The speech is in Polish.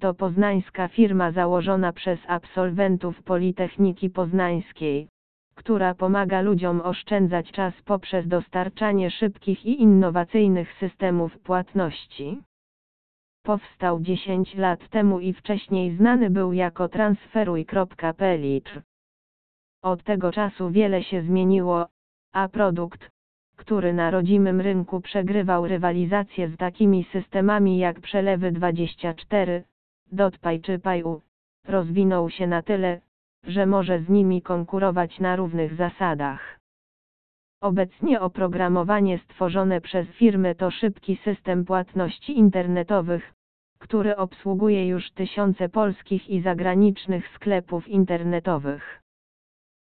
To poznańska firma założona przez absolwentów Politechniki Poznańskiej, która pomaga ludziom oszczędzać czas poprzez dostarczanie szybkich i innowacyjnych systemów płatności. Powstał 10 lat temu i wcześniej znany był jako transferuj.pelitr. Od tego czasu wiele się zmieniło, a produkt, który na rodzimym rynku przegrywał rywalizację z takimi systemami jak Przelewy 24, DotPay czy PayU, rozwinął się na tyle, że może z nimi konkurować na równych zasadach. Obecnie oprogramowanie stworzone przez firmy to szybki system płatności internetowych, który obsługuje już tysiące polskich i zagranicznych sklepów internetowych.